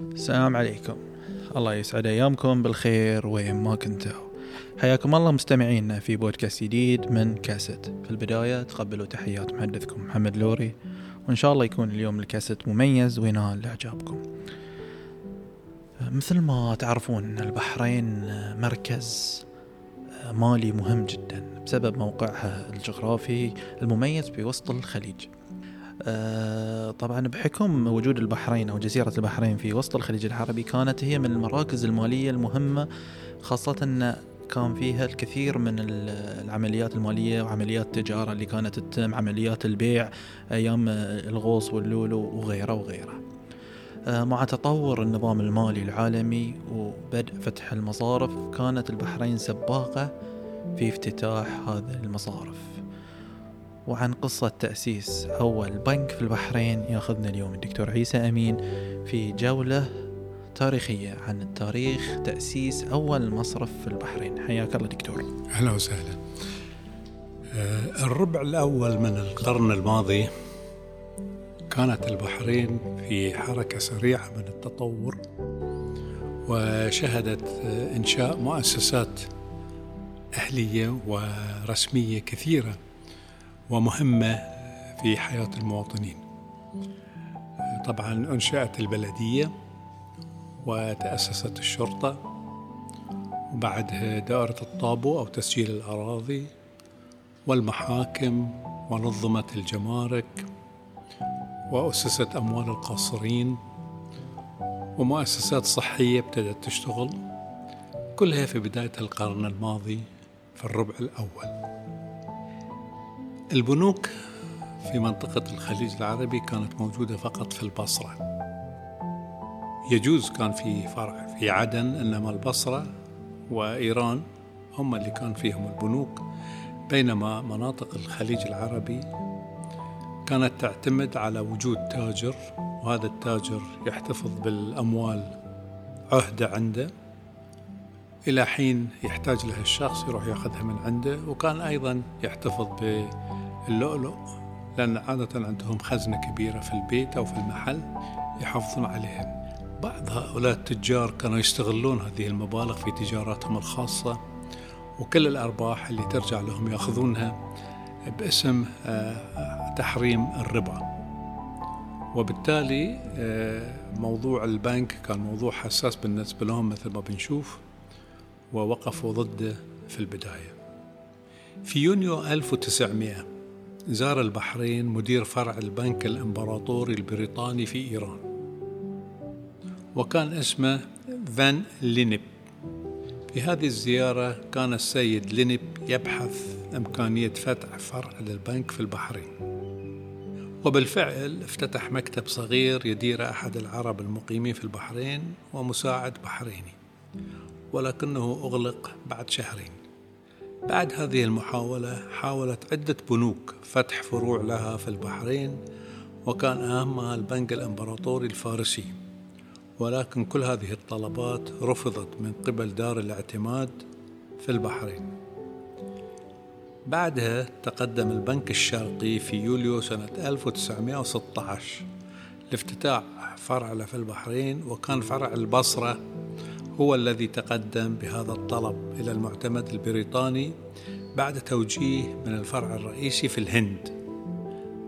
السلام عليكم. الله يسعد أيامكم بالخير وين ما كنتوا. حياكم الله مستمعينا في بودكاست جديد من كاسيت. في البداية تقبلوا تحيات محدثكم محمد لوري وإن شاء الله يكون اليوم الكاسيت مميز وينال إعجابكم. مثل ما تعرفون أن البحرين مركز مالي مهم جدا بسبب موقعها الجغرافي المميز في وسط الخليج. آه، طبعا بحكم وجود البحرين أو جزيرة البحرين في وسط الخليج العربي كانت هي من المراكز المالية المهمة خاصة ان كان فيها الكثير من العمليات المالية وعمليات التجاره اللي كانت تتم عمليات البيع أيام الغوص واللولو وغيره وغيره. آه، مع تطور النظام المالي العالمي وبدء فتح المصارف كانت البحرين سباقة في افتتاح هذه المصارف. وعن قصة تأسيس أول بنك في البحرين يأخذنا اليوم. الدكتور عيسى أمين في جولة تاريخية عن التاريخ تأسيس أول مصرف في البحرين. حياك الله دكتور. أهلا وسهلا. آه، الربع الأول من القرن الماضي كانت البحرين في حركة سريعة من التطور وشهدت آه، إنشاء مؤسسات أهلية ورسمية كثيرة. ومهمة في حياة المواطنين. طبعا أنشأت البلدية وتأسست الشرطة وبعدها دائرة الطابو أو تسجيل الأراضي والمحاكم ونظمت الجمارك وأسست أموال القاصرين ومؤسسات صحية ابتدت تشتغل كلها في بداية القرن الماضي في الربع الأول. البنوك في منطقة الخليج العربي كانت موجودة فقط في البصرة. يجوز كان في فرع في عدن إنما البصرة وإيران هم اللي كان فيهم البنوك. بينما مناطق الخليج العربي كانت تعتمد على وجود تاجر وهذا التاجر يحتفظ بالأموال عهدة عنده. إلى حين يحتاج لها الشخص يروح ياخذها من عنده وكان أيضا يحتفظ باللؤلؤ لأن عادة عندهم خزنة كبيرة في البيت أو في المحل يحافظون عليها بعض هؤلاء التجار كانوا يستغلون هذه المبالغ في تجاراتهم الخاصة وكل الأرباح اللي ترجع لهم يأخذونها باسم آه، تحريم الربا. وبالتالي آه، موضوع البنك كان موضوع حساس بالنسبة لهم مثل ما بنشوف ووقفوا ضده في البداية. في يونيو 1900 زار البحرين مدير فرع البنك الإمبراطوري البريطاني في إيران. وكان اسمه فان لينيب. في هذه الزيارة كان السيد لينيب يبحث إمكانية فتح فرع للبنك في البحرين. وبالفعل افتتح مكتب صغير يدير أحد العرب المقيمين في البحرين ومساعد بحريني. ولكنه أغلق بعد شهرين. بعد هذه المحاولة حاولت عدة بنوك فتح فروع لها في البحرين وكان أهمها البنك الإمبراطوري الفارسي. ولكن كل هذه الطلبات رفضت من قبل دار الاعتماد في البحرين. بعدها تقدم البنك الشرقي في يوليو سنة 1916 لافتتاح فرع له في البحرين وكان فرع البصرة هو الذي تقدم بهذا الطلب إلى المعتمد البريطاني بعد توجيه من الفرع الرئيسي في الهند.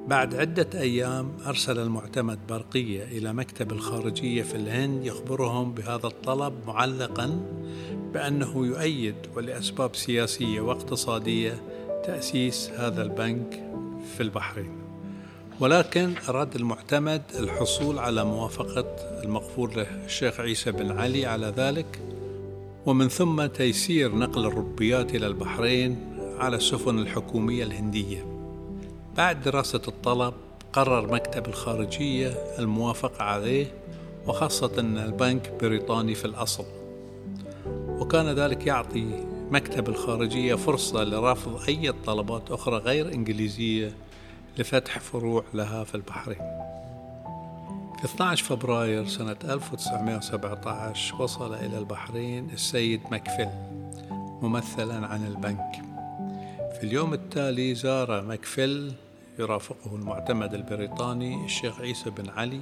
بعد عدة أيام أرسل المعتمد برقية إلى مكتب الخارجية في الهند يخبرهم بهذا الطلب معلقا بأنه يؤيد ولأسباب سياسية واقتصادية تأسيس هذا البنك في البحرين. ولكن أراد المعتمد الحصول على موافقة المغفور له الشيخ عيسى بن علي على ذلك ومن ثم تيسير نقل الربيات إلى البحرين على السفن الحكومية الهندية. بعد دراسة الطلب قرر مكتب الخارجية الموافقة عليه وخاصة أن البنك بريطاني في الأصل. وكان ذلك يعطي مكتب الخارجية فرصة لرفض أي طلبات أخرى غير إنجليزية لفتح فروع لها في البحرين. في 12 فبراير سنة 1917 وصل إلى البحرين السيد مكفل ممثلا عن البنك. في اليوم التالي زار مكفل يرافقه المعتمد البريطاني الشيخ عيسى بن علي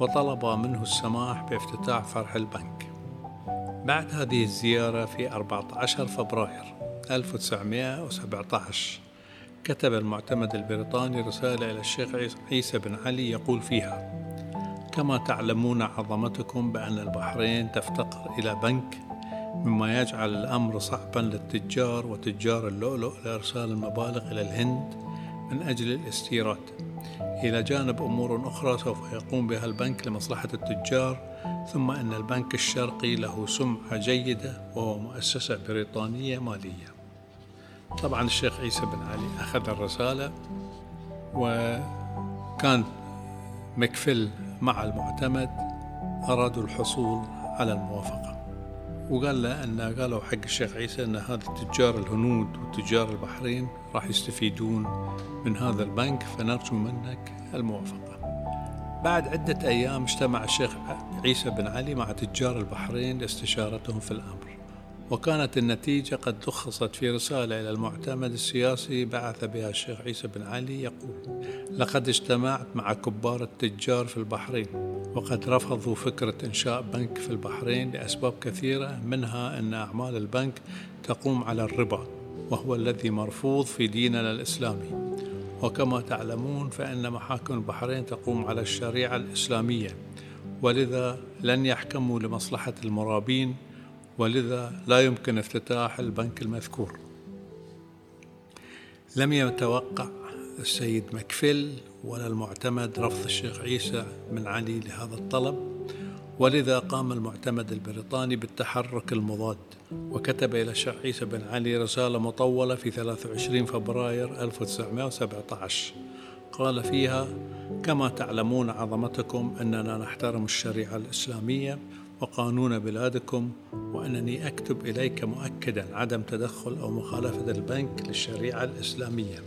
وطلب منه السماح بافتتاح فرع البنك. بعد هذه الزيارة في 14 فبراير 1917 كتب المعتمد البريطاني رسالة إلى الشيخ عيسى بن علي يقول فيها كما تعلمون عظمتكم بأن البحرين تفتقر إلى بنك مما يجعل الأمر صعبا للتجار وتجار اللؤلؤ لإرسال المبالغ إلى الهند من أجل الاستيراد. إلى جانب أمور أخرى سوف يقوم بها البنك لمصلحة التجار ثم أن البنك الشرقي له سمعة جيدة وهو مؤسسة بريطانية مالية. طبعا الشيخ عيسى بن علي أخذ الرسالة وكان مكفل مع المعتمد أرادوا الحصول على الموافقة. وقال له أن قالوا حق الشيخ عيسى أن هذا تجار الهنود وتجار البحرين راح يستفيدون من هذا البنك فنرجو منك الموافقة. بعد عدة أيام اجتمع الشيخ عيسى بن علي مع تجار البحرين لاستشارتهم في الأمر. وكانت النتيجة قد لخصت في رسالة إلى المعتمد السياسي بعث بها الشيخ عيسى بن علي يقول لقد اجتمعت مع كبار التجار في البحرين وقد رفضوا فكرة إنشاء بنك في البحرين لأسباب كثيرة منها أن أعمال البنك تقوم على الربا وهو الذي مرفوض في ديننا الإسلامي. وكما تعلمون فإن محاكم البحرين تقوم على الشريعة الإسلامية ولذا لن يحكموا لمصلحة المرابين ولذا لا يمكن افتتاح البنك المذكور. لم يتوقع السيد مكفل ولا المعتمد رفض الشيخ عيسى بن علي لهذا الطلب ولذا قام المعتمد البريطاني بالتحرك المضاد وكتب إلى الشيخ عيسى بن علي رسالة مطولة في 23 فبراير 1917 قال فيها كما تعلمون عظمتكم أننا نحترم الشريعة الإسلامية وقانون بلادكم وأنني أكتب إليك مؤكدا عدم تدخل أو مخالفة البنك للشريعة الإسلامية.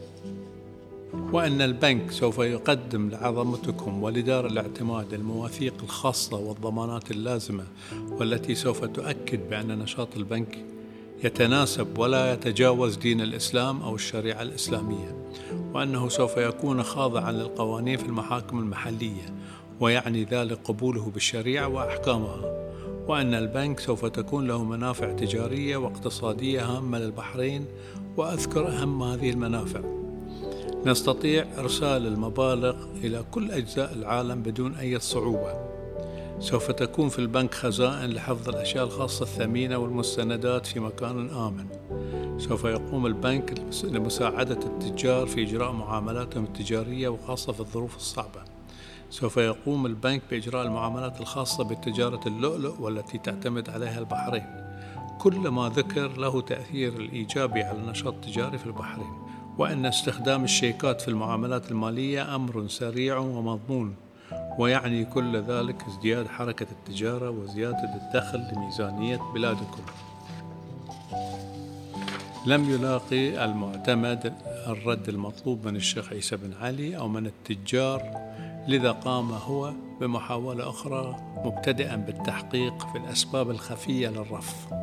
وأن البنك سوف يقدم لعظمتكم ولدار الاعتماد المواثيق الخاصة والضمانات اللازمة والتي سوف تؤكد بأن نشاط البنك يتناسب ولا يتجاوز دين الإسلام أو الشريعة الإسلامية وأنه سوف يكون خاضعا للقوانين في المحاكم المحلية ويعني ذلك قبوله بالشريعة وأحكامها وأن البنك سوف تكون له منافع تجارية واقتصادية هامة للبحرين وأذكر أهم هذه المنافع. نستطيع إرسال المبالغ إلى كل أجزاء العالم بدون أي صعوبة. سوف تكون في البنك خزائن لحفظ الأشياء الخاصة الثمينة والمستندات في مكان آمن. سوف يقوم البنك لمساعدة التجار في إجراء معاملاتهم التجارية وخاصة في الظروف الصعبة. سوف يقوم البنك بإجراء المعاملات الخاصة بتجارة اللؤلؤ والتي تعتمد عليها البحرين. كل ما ذكر له تأثير الإيجابي على النشاط التجاري في البحرين. وأن استخدام الشيكات في المعاملات المالية أمر سريع ومضمون ويعني كل ذلك ازدياد حركة التجارة وزيادة الدخل لميزانية بلادكم. لم يلاقي المعتمد الرد المطلوب من الشيخ عيسى بن علي أو من التجار لذا قام هو بمحاولة أخرى مبتدئا بالتحقيق في الأسباب الخفية للرفض.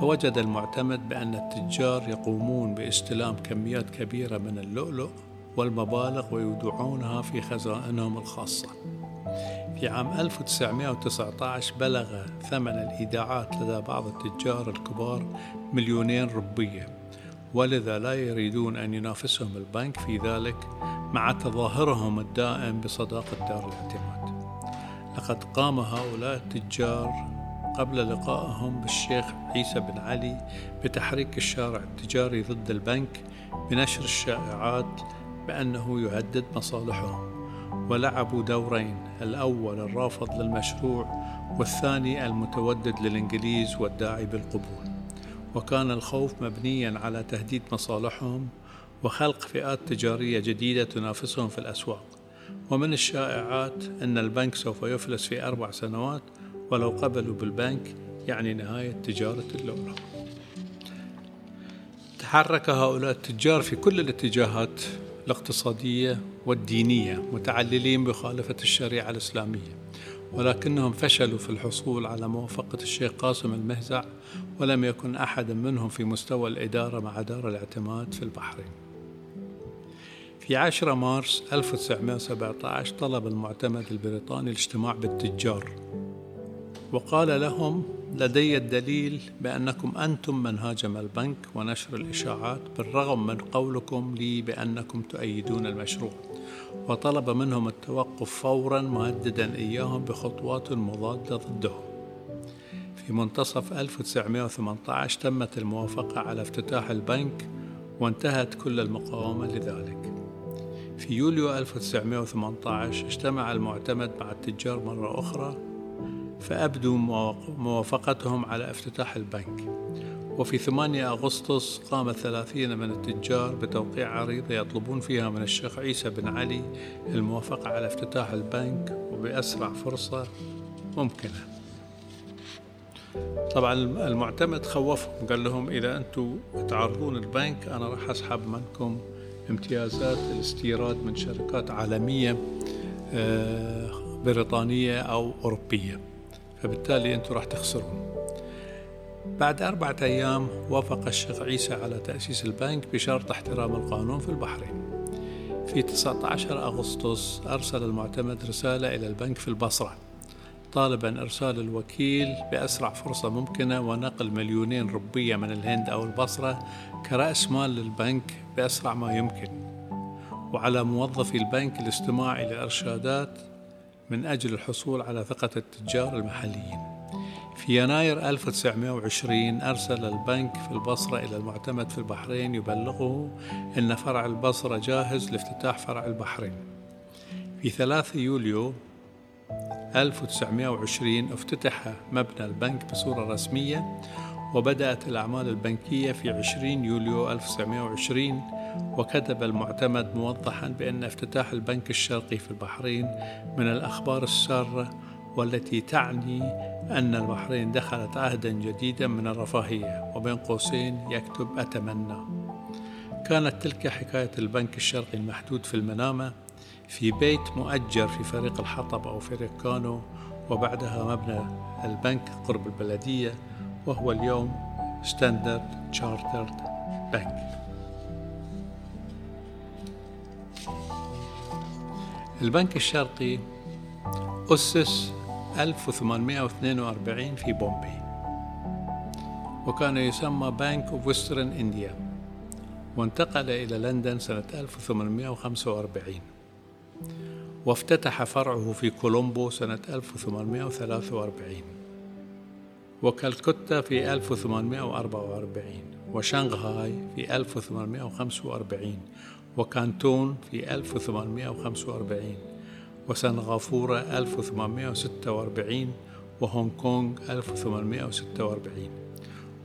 فوجد المعتمد بأن التجار يقومون باستلام كميات كبيرة من اللؤلؤ والمبالغ ويودعونها في خزائنهم الخاصة. في عام 1919 بلغ ثمن الإيداعات لدى بعض التجار الكبار مليونين ربية ولذا لا يريدون أن ينافسهم البنك في ذلك مع تظاهرهم الدائم بصداقة دار الاعتماد. لقد قام هؤلاء التجار قبل لقائهم بالشيخ عيسى بن علي بتحريك الشارع التجاري ضد البنك بنشر الشائعات بأنه يهدد مصالحهم ولعبوا دورين الأول الرافض للمشروع والثاني المتودد للإنجليز والداعي بالقبول. وكان الخوف مبنيا على تهديد مصالحهم وخلق فئات تجارية جديدة تنافسهم في الأسواق. ومن الشائعات أن البنك سوف يفلس في أربع سنوات ولو قبلوا بالبنك يعني نهاية تجارة اللؤلؤ تحرك هؤلاء التجار في كل الاتجاهات الاقتصادية والدينية متعللين بخالفة الشريعة الإسلامية. ولكنهم فشلوا في الحصول على موافقة الشيخ قاسم المهزع ولم يكن أحد منهم في مستوى الإدارة مع دار الاعتماد في البحرين. في 10 مارس 1917 طلب المعتمد البريطاني الاجتماع بالتجار وقال لهم لدي الدليل بأنكم أنتم من هاجم البنك ونشر الإشاعات بالرغم من قولكم لي بأنكم تؤيدون المشروع. وطلب منهم التوقف فورا مهددا إياهم بخطوات مضادة ضدهم. في منتصف 1918 تمت الموافقة على افتتاح البنك وانتهت كل المقاومة لذلك. في يوليو 1918 اجتمع المعتمد مع التجار مرة أخرى فأبدوا موافقتهم على افتتاح البنك. وفي 8 أغسطس قام ثلاثين من التجار بتوقيع عريضة يطلبون فيها من الشيخ عيسى بن علي الموافقة على افتتاح البنك وبأسرع فرصة ممكنة. طبعا المعتمد خوفهم قال لهم إذا أنتم تعرضون البنك أنا راح أسحب منكم امتيازات الاستيراد من شركات عالمية آه، بريطانية أو أوروبية. فبالتالي أنتم راح تخسرون. بعد أربعة أيام وافق الشيخ عيسى على تأسيس البنك بشرط احترام القانون في البحرين. في 19 أغسطس أرسل المعتمد رسالة إلى البنك في البصرة طالبا إرسال الوكيل بأسرع فرصة ممكنة ونقل مليونين ربية من الهند أو البصرة كرأس مال للبنك بأسرع ما يمكن. وعلى موظفي البنك الاستماع إلى إرشادات من أجل الحصول على ثقة التجار المحليين. في يناير 1920 أرسل البنك في البصرة إلى المعتمد في البحرين يبلغه أن فرع البصرة جاهز لافتتاح فرع البحرين. في 3 يوليو 1920 افتتح مبنى البنك بصورة رسمية وبدأت الأعمال البنكية في 20 يوليو 1920 وكتب المعتمد موضحا بأن افتتاح البنك الشرقي في البحرين من الأخبار السارة والتي تعني أن البحرين دخلت عهدا جديدا من الرفاهية وبين قوسين يكتب أتمنى. كانت تلك حكاية البنك الشرقي المحدود في المنامة في بيت مؤجر في فريق الحطب أو فريق كانو وبعدها مبنى البنك قرب البلدية وهو اليوم Standard Chartered Bank البنك الشرقي أسس 1842 في بومبي. وكان يسمى Bank of Western India وانتقل إلى لندن سنة 1845 وافتتح فرعه في كولومبو سنة 1843 وكالكتا في 1844 وشنغهاي في 1845 وكانتون في 1845 وسنغافورة 1846 وهونغ كونغ 1846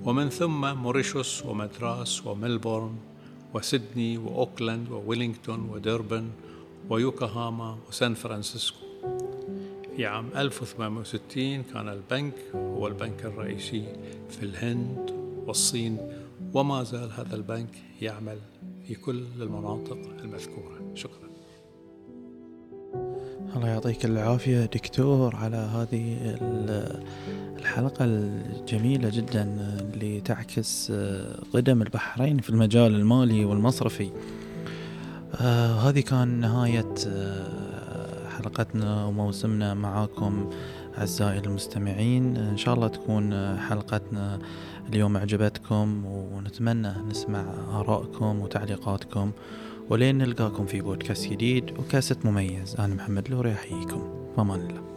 ومن ثم موريشوس ومدراس وملبورن وسيدني وأوكلاند وويلينغتون ودربن ويوكوهاما وسان فرانسيسكو. في عام 1860 كان البنك هو البنك الرئيسي في الهند والصين وما زال هذا البنك يعمل في كل المناطق المذكورة. شكرا. الله يعطيك العافية دكتور على هذه الحلقة الجميلة جدا اللي تعكس قدم البحرين في المجال المالي والمصرفي. آه هذه كان نهاية آه حلقتنا وموسمنا معاكم أعزائي المستمعين. إن شاء الله تكون حلقتنا اليوم عجبتكم ونتمنى نسمع آرائكم وتعليقاتكم. ولين نلقاكم في بودكاست جديد وكاسة مميز. أنا محمد لوري أحييكم. وأمان الله.